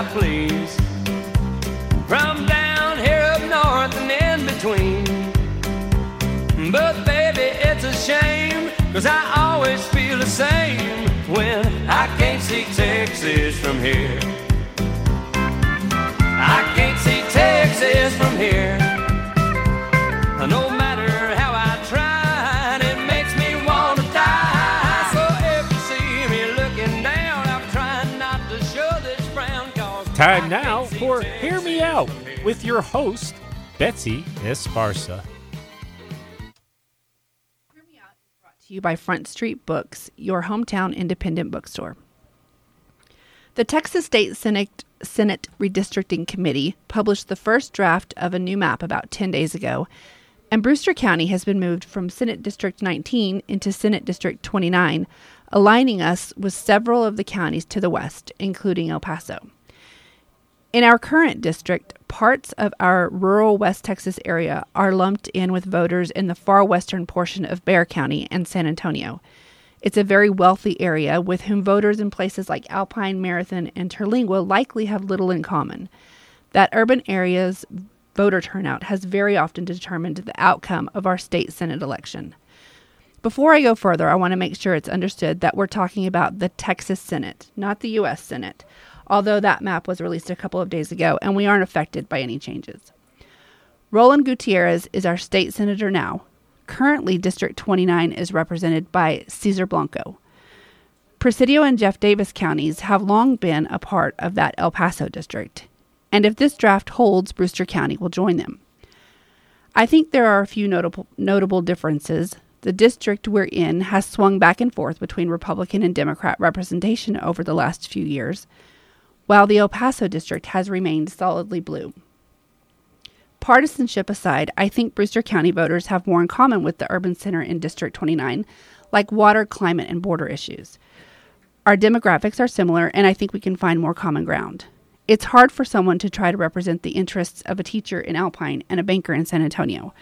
I please. From down here up north and in between. But baby, it's a shame, cause I always feel the same when I can't see Texas from here. Time now for Hear Me Out with your host, Betsy Esparza. brought to you by Front Street Books, your hometown independent bookstore. The Texas State Senate, Senate Redistricting Committee published the first draft of a new map about 10 days ago, and Brewster County has been moved from Senate District 19 into Senate District 29, aligning us with several of the counties to the west, including El Paso. In our current district, parts of our rural West Texas area are lumped in with voters in the far western portion of Bexar County and San Antonio. It's a very wealthy area with whom voters in places like Alpine, Marathon, and Terlingua likely have little in common. That urban area's voter turnout has very often determined the outcome of our state Senate election. Before I go further, I want to make sure it's understood that we're talking about the Texas Senate, not the U.S. Senate, although that map was released a couple of days ago and we aren't affected by any changes. Roland Gutierrez is our state senator now. Currently, District 29 is represented by Cesar Blanco. Presidio and Jeff Davis counties have long been a part of that El Paso district, and if this draft holds, Brewster County will join them. I think there are a few notable notable differences. The district we're in has swung back and forth between Republican and Democrat representation over the last few years, while the El Paso district has remained solidly blue. Partisanship aside, I think Brewster County voters have more in common with the urban center in District 29, like water, climate, and border issues. Our demographics are similar, and I think we can find more common ground. It's hard for someone to try to represent the interests of a teacher in Alpine and a banker in San Antonio.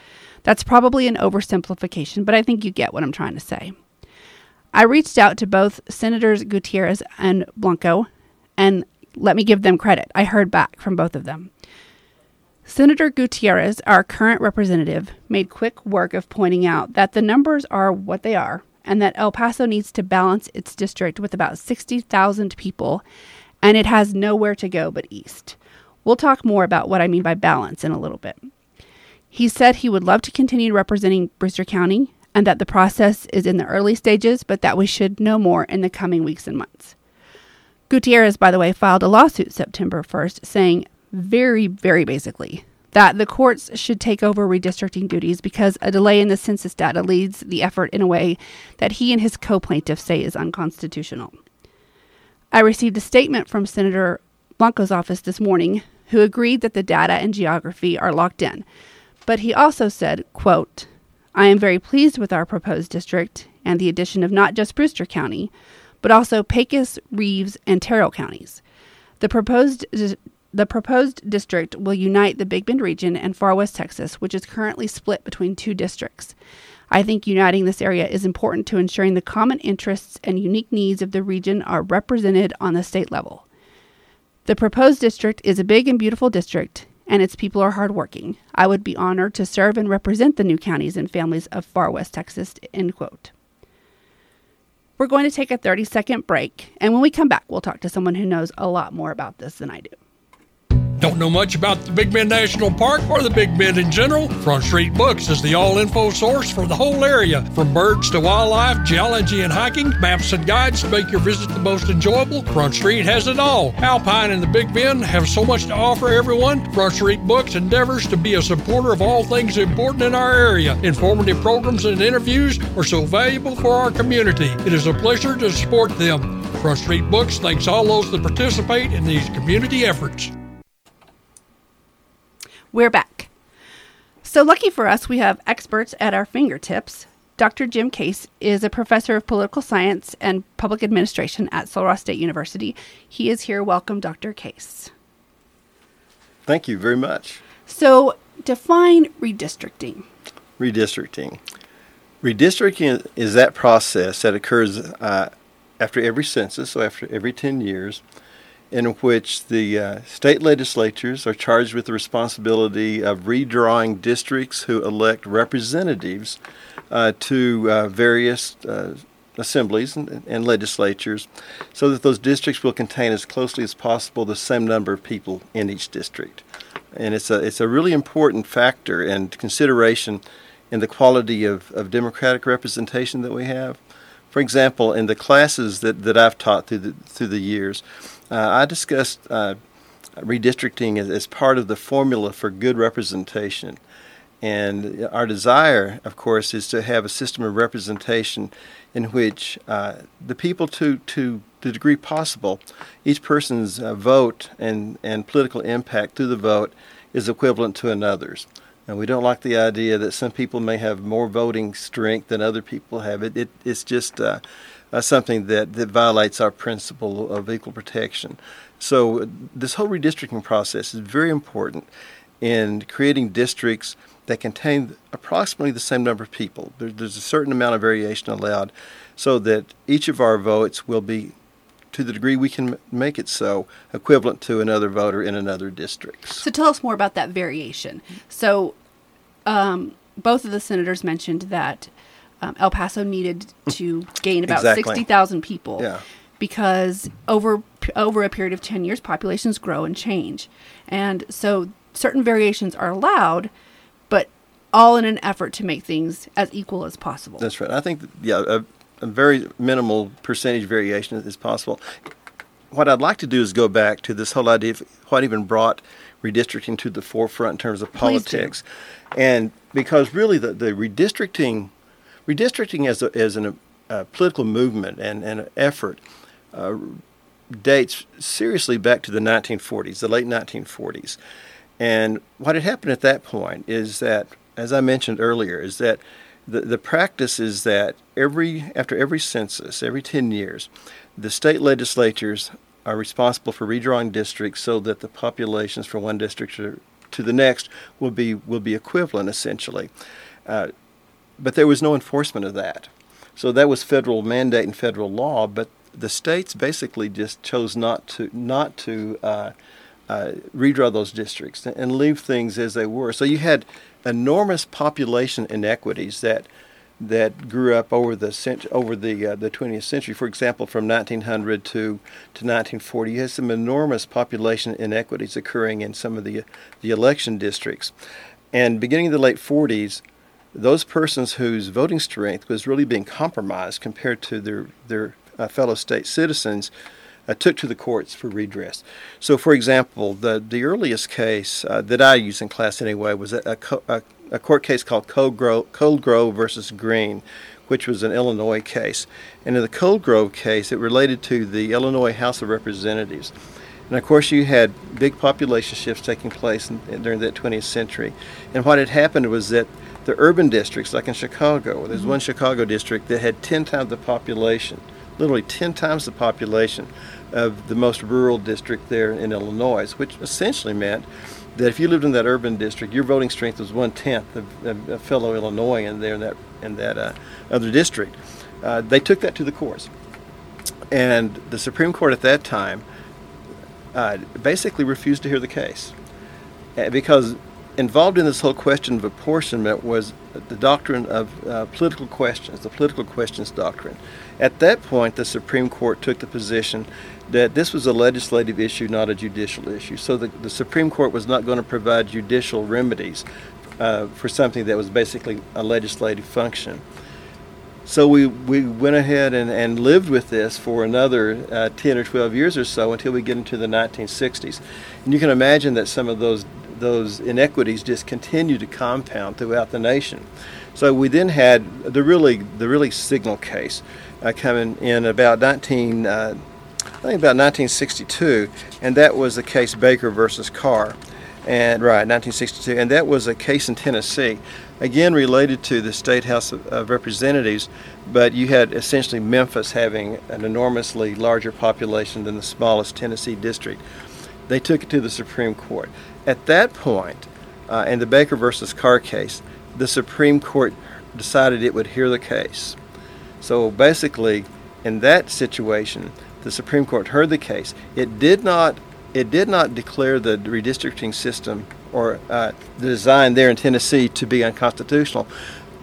That's probably an oversimplification, but I think you get what I'm trying to say. I reached out to both Senators Gutierrez and Blanco, and let me give them credit. I heard back from both of them. Senator Gutierrez, our current representative, made quick work of pointing out that the numbers are what they are and that El Paso needs to balance its district with about 60,000 people and it has nowhere to go but east. We'll talk more about what I mean by balance in a little bit. He said he would love to continue representing Brewster County and that the process is in the early stages, but that we should know more in the coming weeks and months. Gutierrez, by the way, filed a lawsuit September 1st saying very, very basically that the courts should take over redistricting duties because a delay in the census data leads the effort in a way that he and his co plaintiffs say is unconstitutional. I received a statement from Senator Blanco's office this morning who agreed that the data and geography are locked in. But he also said, quote, I am very pleased with our proposed district and the addition of not just Brewster County, but also Pecos, Reeves, and Terrell counties. The proposed the proposed district will unite the Big Bend region and Far West Texas, which is currently split between two districts. I think uniting this area is important to ensuring the common interests and unique needs of the region are represented on the state level. The proposed district is a big and beautiful district, and its people are hardworking. I would be honored to serve and represent the new counties and families of Far West Texas. End quote. We're going to take a 30 second break, and when we come back, we'll talk to someone who knows a lot more about this than I do. Don't know much about the Big Bend National Park or the Big Bend in general? Front Street Books is the all info source for the whole area. From birds to wildlife, geology and hiking, maps and guides to make your visit the most enjoyable, Front Street has it all. Alpine and the Big Bend have so much to offer everyone. Front Street Books endeavors to be a supporter of all things important in our area. Informative programs and interviews are so valuable for our community. It is a pleasure to support them. Front Street Books thanks all those that participate in these community efforts. We're back. So, lucky for us, we have experts at our fingertips. Dr. Jim Case is a professor of political science and public administration at Sul Ross State University. He is here. Welcome, Dr. Case. Thank you very much. So, define redistricting. Redistricting. Redistricting is that process that occurs uh, after every census, so after every 10 years, in which the uh, state legislatures are charged with the responsibility of redrawing districts who elect representatives uh, to uh, various uh, assemblies and, and, legislatures so that those districts will contain as closely as possible the same number of people in each district. And it's a, it's a really important factor and consideration in the quality of, of democratic representation that we have. For example, in the classes that, that I've taught through the, through the years, I discussed uh, redistricting as, as part of the formula for good representation. And our desire, of course, is to have a system of representation in which uh, the people, to, to the degree possible, each person's uh, vote and, and political impact through the vote is equivalent to another's. And we don't like the idea that some people may have more voting strength than other people have. It, it it's just uh, uh, something that, that violates our principle of equal protection. So this whole redistricting process is very important in creating districts that contain approximately the same number of people. There, there's a certain amount of variation allowed so that each of our votes will be to the degree we can make it so, equivalent to another voter in another district. So tell us more about that variation. So um, both of the senators mentioned that um, El Paso needed to gain about exactly. 60,000 people. Yeah. Because over over a period of 10 years, populations grow and change. And so certain variations are allowed, but all in an effort to make things as equal as possible. That's right. I think, that, yeah, a, a very minimal percentage variation is possible. What I'd like to do is go back to this whole idea of what even brought redistricting to the forefront in terms of politics. And because really the, the redistricting, redistricting as, a, as an, a political movement and, and an effort uh, dates seriously back to the 1940s, the late 1940s. And what had happened at that point is that, as I mentioned earlier, is that the, the practice is that every after every census, every 10 years, the state legislatures are responsible for redrawing districts so that the populations from one district to, to the next will be will be equivalent essentially. Uh, but there was no enforcement of that. So that was federal mandate and federal law, but the states basically just chose not to not to uh, uh, redraw those districts and leave things as they were. So you had enormous population inequities that that grew up over the cent- over the uh, the 20th century. For example, from 1900 to to 1940, you had some enormous population inequities occurring in some of the the election districts. And beginning in the late 40s, those persons whose voting strength was really being compromised compared to their their uh, fellow state citizens uh, took to the courts for redress. So, for example, the, the earliest case uh, that I use in class anyway was a, a, a court case called Colegrove, Cold Grove versus Green, which was an Illinois case. And in the Colegrove case, it related to the Illinois House of Representatives. And of course, you had big population shifts taking place in, during that 20th century. And what had happened was that the urban districts, like in Chicago, there's mm-hmm. one Chicago district that had 10 times the population, literally 10 times the population of the most rural district there in Illinois, which essentially meant that if you lived in that urban district, your voting strength was one tenth of, of, fellow Illinoisan there in that in that uh, other district. Uh, they took that to the courts, and the Supreme Court at that time uh, basically refused to hear the case uh, because involved in this whole question of apportionment was the doctrine of uh, political questions, the political questions doctrine. At that point, the Supreme Court took the position that this was a legislative issue, not a judicial issue. So the, the Supreme Court was not going to provide judicial remedies uh, for something that was basically a legislative function. So we, we went ahead and, and lived with this for another uh, 10 or 12 years or so until we get into the 1960s. And you can imagine that some of those, those inequities just continue to compound throughout the nation. So we then had the really, the really signal case uh, coming in about 19, uh, I think about 1962, and that was the case Baker versus Carr, and right 1962, and that was a case in Tennessee, again related to the state House of, of Representatives, but you had essentially Memphis having an enormously larger population than the smallest Tennessee district. They took it to the Supreme Court. At that point, uh, in the Baker versus Carr case, the Supreme Court decided it would hear the case. So basically, in that situation, the Supreme Court heard the case. It did not it did not declare the redistricting system or uh, the design there in Tennessee to be unconstitutional.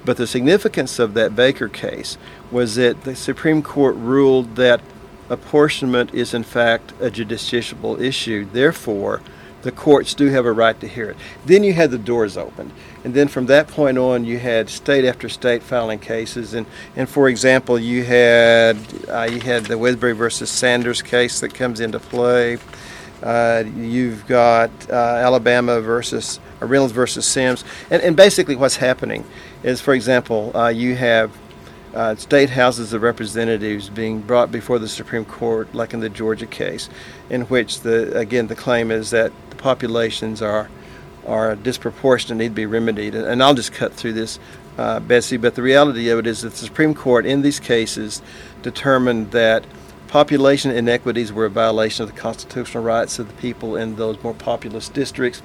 But the significance of that Baker case was that the Supreme Court ruled that apportionment is in fact a justiciable issue. Therefore, the courts do have a right to hear it. Then you had the doors opened. And then from that point on, you had state after state filing cases. And, and for example, you had, uh, you had the Wesberry versus Sanders case that comes into play. Uh, you've got uh, Alabama versus Reynolds versus Sims. And, and basically, what's happening is, for example, uh, you have uh, state houses of representatives being brought before the Supreme Court, like in the Georgia case, in which the again the claim is that populations are are disproportionate, need to be remedied. And, I'll just cut through this, uh, Betsy. But the reality of it is that the Supreme Court in these cases determined that population inequities were a violation of the constitutional rights of the people in those more populous districts.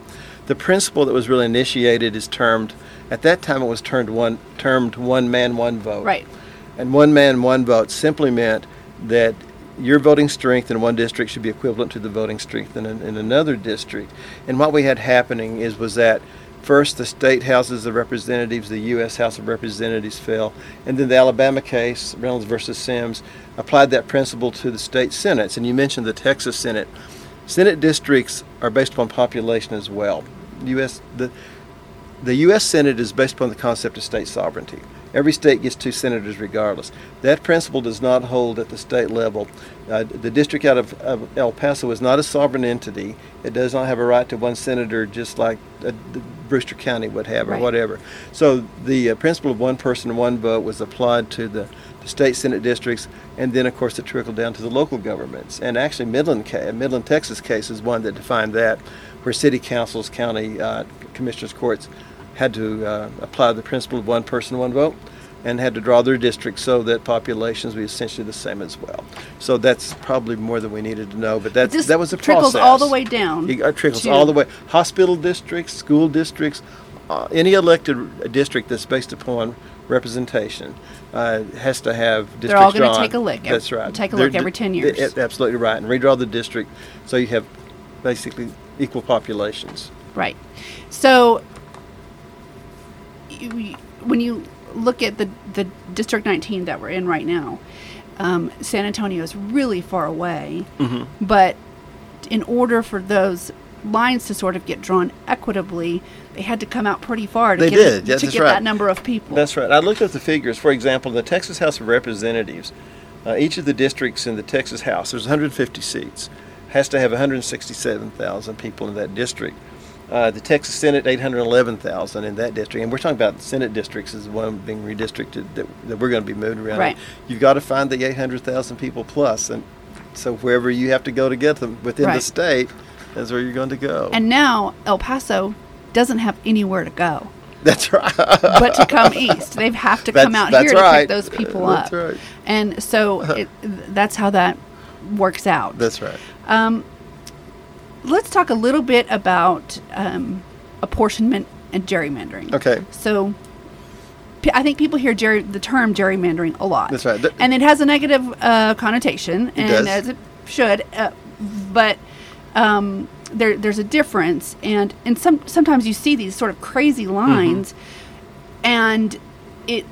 The principle that was really initiated is termed at that time it was termed one termed one man one vote. Right. And one man one vote simply meant that your voting strength in one district should be equivalent to the voting strength in, in another district. And what we had happening is was that first the state houses of representatives, the U.S. House of Representatives fell, and then the Alabama case, Reynolds versus Sims, applied that principle to the state senates. And you mentioned the Texas Senate. Senate districts are based upon population as well. U.S. the the U.S. Senate is based upon the concept of state sovereignty. Every state gets two senators regardless. That principle does not hold at the state level. Uh, the district out of, of, El Paso is not a sovereign entity. It does not have a right to one senator just like uh, Brewster County would have or Right. whatever. So the uh, principle of one person, one vote was applied to the, the state senate districts, and then of course it trickled down to the local governments. And actually, Midland, ca- Midland, Texas case is one that defined that, where city councils, county uh, commissioners courts had to uh, apply the principle of one person, one vote, and had to draw their districts so that populations would be essentially the same as well. So that's probably more than we needed to know, but that's, that was a trickles process. all the way down. It uh, trickles all the way. Hospital districts, school districts, uh, any elected district that's based upon representation uh, has to have districts They're all gonna take a ev- That's right. take a They're look every d- 10 they- years. Absolutely right, and redraw the district so you have basically equal populations. Right. So, when you look at the the District 19 that we're in right now, um, San Antonio is really far away. Mm-hmm. But in order for those lines to sort of get drawn equitably, they had to come out pretty far to They get, did. Yes, to that's get right. that number of people. That's right. I looked at the figures. For example, the Texas House of Representatives, uh, each of the districts in the Texas House, there's 150 seats, has to have 167,000 people in that district. Uh, the Texas Senate, 811,000 in that district. And we're talking about Senate districts as the one being redistricted that, that we're going to be moving around. Right. You've got to find the 800,000 people plus, And so wherever you have to go to get them within the state, is where you're going to go. and now El Paso doesn't have anywhere to go that's right. but to come east. They have to come out that's here to pick those people up. That's up. right. And so it, that's how that works out. That's right. Um, let's talk a little bit about um, apportionment and gerrymandering. Okay. So, I think people hear gerry, the term gerrymandering a lot. That's right. Th- and it has a negative uh, connotation, and does. as it should. Uh, but um, there, there's a difference, and and some sometimes you see these sort of crazy Mm-hmm. lines, and it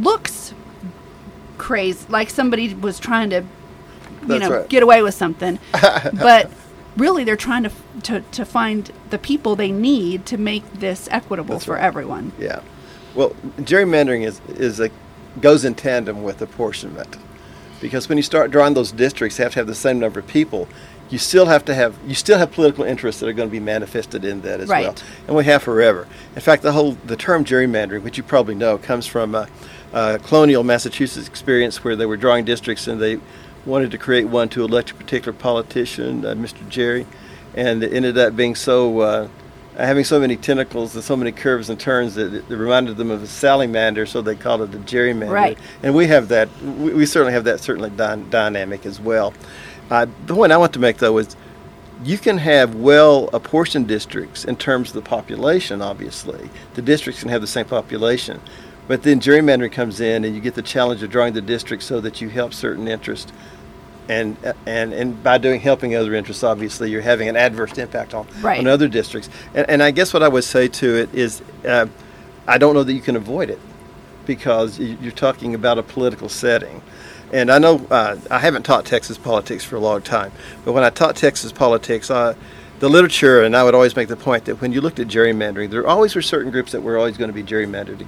looks crazy, like somebody was trying to you That's know right. get away with something but really they're trying to, to to find the people they need to make this equitable That's for right. everyone Yeah. Well, gerrymandering is is a goes in tandem with apportionment, because when you start drawing those districts, you have to have the same number of people. You still have to have you still have political interests that are going to be manifested in that as well, and we have forever. In fact, the whole the term gerrymandering, which you probably know, comes from a, a colonial Massachusetts experience where they were drawing districts and they wanted to create one to elect a particular politician, uh, Mr. Gerry, and it ended up being so. Uh, having so many tentacles and so many curves and turns that it, it reminded them of a salamander, so they called it a gerrymander. Right. And we have that. We, we certainly have that certainly dy- dynamic as well. Uh, the point I want to make though is, you can have well apportioned districts in terms of the population. Obviously, the districts can have the same population, but then gerrymandering comes in, and you get the challenge of drawing the district so that you help certain interests and and and by doing helping other interests, obviously you're having an adverse impact on Right. on other districts. And, and I guess what I would say to it is, uh, I don't know that you can avoid it because you- you're talking about a political setting. And I know uh, I haven't taught Texas politics for a long time, but when I taught Texas politics, uh, the literature, and I would always make the point that when you looked at gerrymandering, there always were certain groups that were always going to be gerrymandered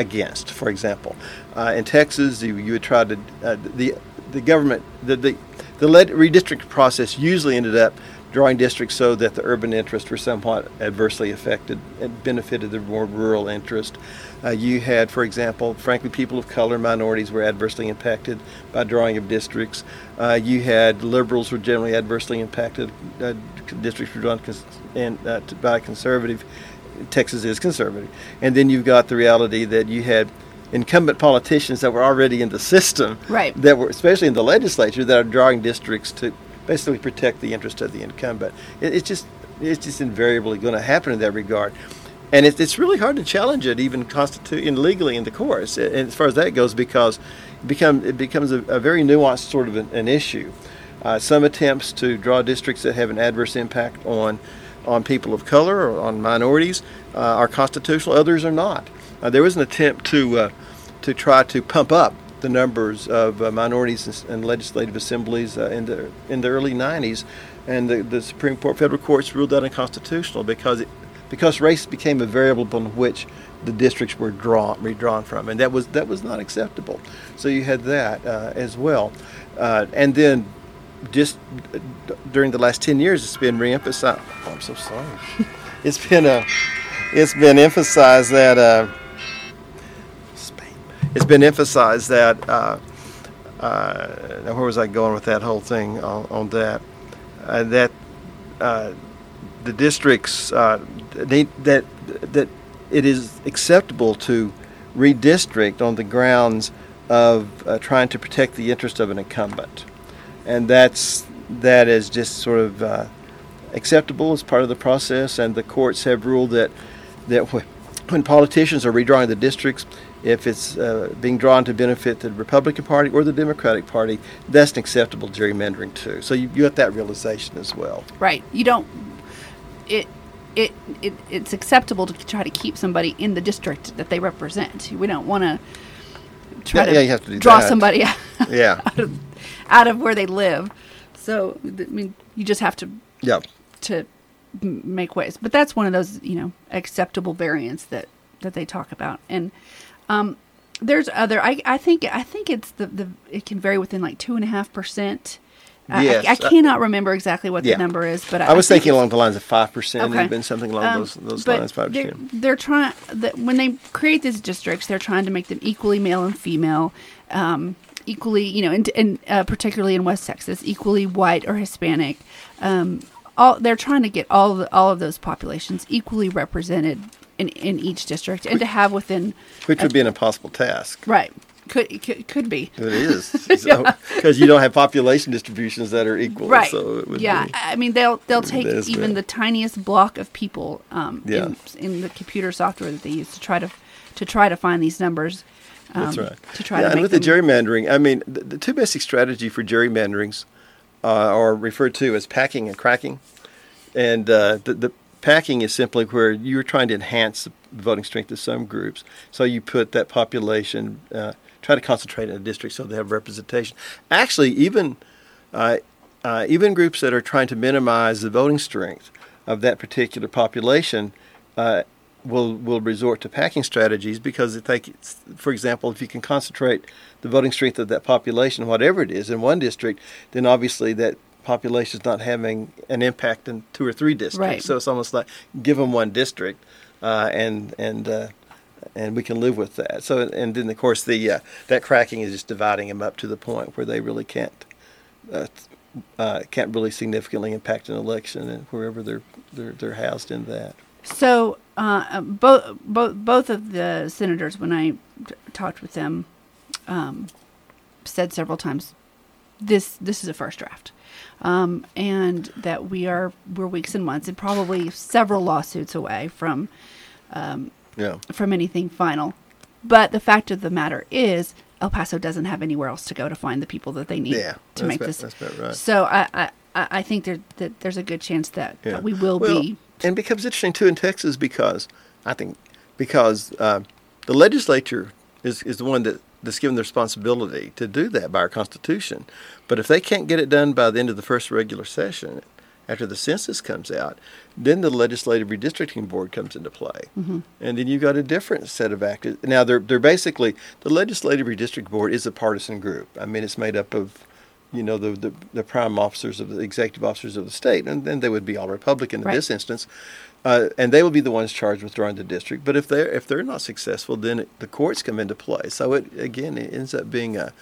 against. For example, uh, in Texas, you, you would try to uh, the the government the the the redistricting process usually ended up drawing districts so that the urban interests were somewhat adversely affected and benefited the more rural interest. Uh, you had, for example, frankly, people of color, minorities were adversely impacted by drawing of districts. Uh, you had liberals were generally adversely impacted. Uh, districts were drawn cons- and, uh, by conservative. Texas is conservative. And then you've got the reality that you had incumbent politicians that were already in the system Right. that were especially in the legislature that are drawing districts to basically protect the interest of the incumbent. It, it's just it's just invariably going to happen in that regard, and it, it's really hard to challenge it even constitu- in legally in the courts. And as far as that goes, because it become it becomes a, a very nuanced sort of an, an issue. Uh, some attempts to draw districts that have an adverse impact on on people of color or on minorities uh, are constitutional. Others are not. Uh, there was an attempt to uh, to try to pump up the numbers of uh, minorities and legislative assemblies uh, in the in the early 90s, and the, the Supreme Court, federal courts ruled that unconstitutional because it because race became a variable upon which the districts were drawn redrawn from, and that was that was not acceptable. So you had that uh, as well, uh, and then just uh, during the last 10 years, it's been reemphasized. Oh, I'm so sorry. it's been uh, it's been emphasized that uh. It's been emphasized that uh, uh, now where was I going with that whole thing on, on that? Uh, that uh, the districts uh, need, that that it is acceptable to redistrict on the grounds of uh, trying to protect the interest of an incumbent, and that's that is just sort of uh, acceptable as part of the process. And the courts have ruled that that wh- when politicians are redrawing the districts, if it's uh, being drawn to benefit the Republican Party or the Democratic Party, that's an acceptable gerrymandering too. So you, you got that realization as well. Right. You don't. It. It, it it's acceptable to try to keep somebody in the district that they represent. We don't want to try Yeah, to yeah, you have to do draw that. somebody out, Yeah, out of where they live. So I mean, you just have to yeah. to make ways. But that's one of those, you know, acceptable variants that that they talk about. And um, there's other. I I think I think it's the the it can vary within like two and a half percent. I- Yes, I, I uh, cannot remember exactly what yeah. the number is, but I was think thinking along the lines of five percent. Okay. Been something along um, those those lines. Five they're, percent. they're trying that when they create these districts, they're trying to make them equally male and female, um, equally, you know, and, and uh, particularly in West Texas, equally white or Hispanic. Um, all they're trying to get all of the, all of those populations equally represented in, in each district, and to have within Which would be an impossible task. right could could, could be It is because you don't have population distributions that are equal. right So it would yeah be. i mean they'll they'll take even bad. the tiniest block of people um Yeah. in, in the computer software that they use to try to to try to find these numbers um, That's right. to try yeah, to and with them, the gerrymandering, I mean, the, the two basic strategy for gerrymanderings uh, are referred to as packing and cracking. And uh, the, the packing is simply where you're trying to enhance the voting strength of some groups. So you put that population, uh, try to concentrate in a district so they have representation. Actually, even uh, uh, even groups that are trying to minimize the voting strength of that particular population uh, will will resort to packing strategies because they think, for example, if you can concentrate the voting strength of that population, whatever it is, in one district, then obviously that population is not having an impact in two or three districts. Right. So it's almost like give them one district, uh, and and uh, and we can live with that. So and then of course the uh, that cracking is just dividing them up to the point where they really can't uh, uh, can't really significantly impact an election and wherever they're they're they're housed in that. so uh, both both both of the senators when i t- talked with them um, said several times this this is a first draft um, and that we are we're weeks and months and probably several lawsuits away from Yeah. from anything final. But the fact of the matter is, El Paso doesn't have anywhere else to go to find the people that they need Yeah, to make about- this. right. So I, I, I I think there, that there's a good chance that, Yeah. that we will Well, be. And it becomes interesting too in Texas because I think because uh, the legislature is is the one that that's given the responsibility to do that by our Constitution. But if they can't get it done by the end of the first regular session, after the census comes out, then the legislative redistricting board comes into play, Mm-hmm. and then you've got a different set of actors. Now they're they're basically the legislative redistricting board is a partisan group. I mean, it's made up of you know the, the the prime officers of the executive officers of the state, and then they would be all Republican in Right. this instance, uh, and they would be the ones charged with drawing the district. But if they're if they're not successful, then it, the courts come into play. So it again it ends up being a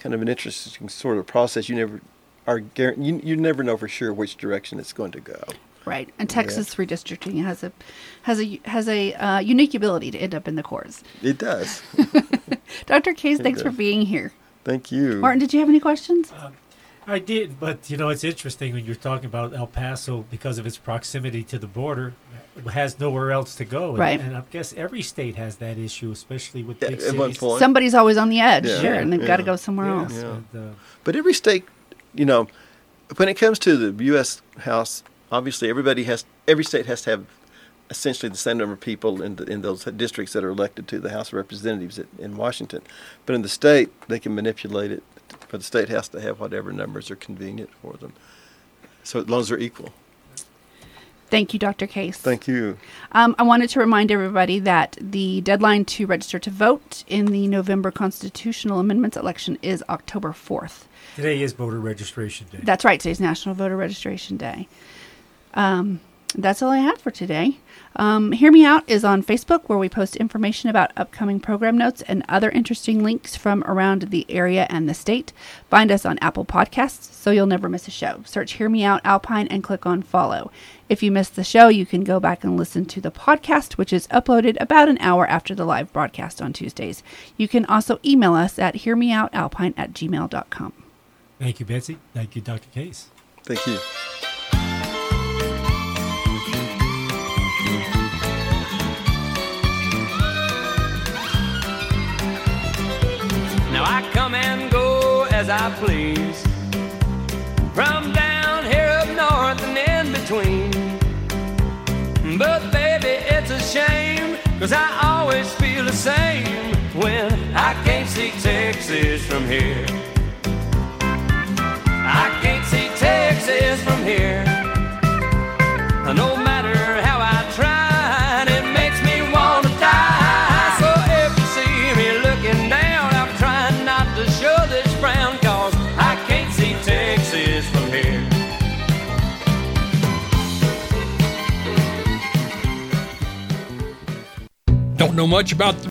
kind of an interesting sort of process. You never are you you never know for sure which direction it's going to go. Right, and Texas redistricting has a has a has a uh, unique ability to end up in the courts. It does. Dr. Case, thanks for being here. Thank you. Martin, did you have any questions? I did, but you know it's interesting when you're talking about El Paso because of its proximity to the border, has nowhere else to go. And- Right. And, I guess every state has that issue, especially with big at one cities. point. Somebody's always on the edge, Yeah. sure, and they've got to go somewhere Yes, else. Yeah. and, uh, But every state, you know, when it comes to the U.S. House, obviously everybody has, every state has to have essentially the same number of people in, the, in those districts that are elected to the House of Representatives at, in Washington. But in the state, they can manipulate it. But the state has to have whatever numbers are convenient for them. So as long as they're equal. Thank you, Dr. Case. Thank you. Um, I wanted to remind everybody that the deadline to register to vote in the November constitutional amendments election is October 4th. today is voter registration day. That's right. Today's National Voter Registration Day. Um, that's all I have for today. Um, Hear Me Out is on Facebook, where we post information about upcoming program notes and other interesting links from around the area and the state. Find us on Apple Podcasts so you'll never miss a show. Search Hear Me Out Alpine and click on follow. If you missed the show, you can go back and listen to the podcast, which is uploaded about an hour after the live broadcast on Tuesdays. You can also email us at hearmeoutalpine at gmail.com. Thank you, Betsy. Thank you, Dr. Case. Thank you. As I please. From down here up north and in between. But baby, it's a shame, cause I always feel the same when I can't see Texas from here. I can't see Texas from here. Know much about the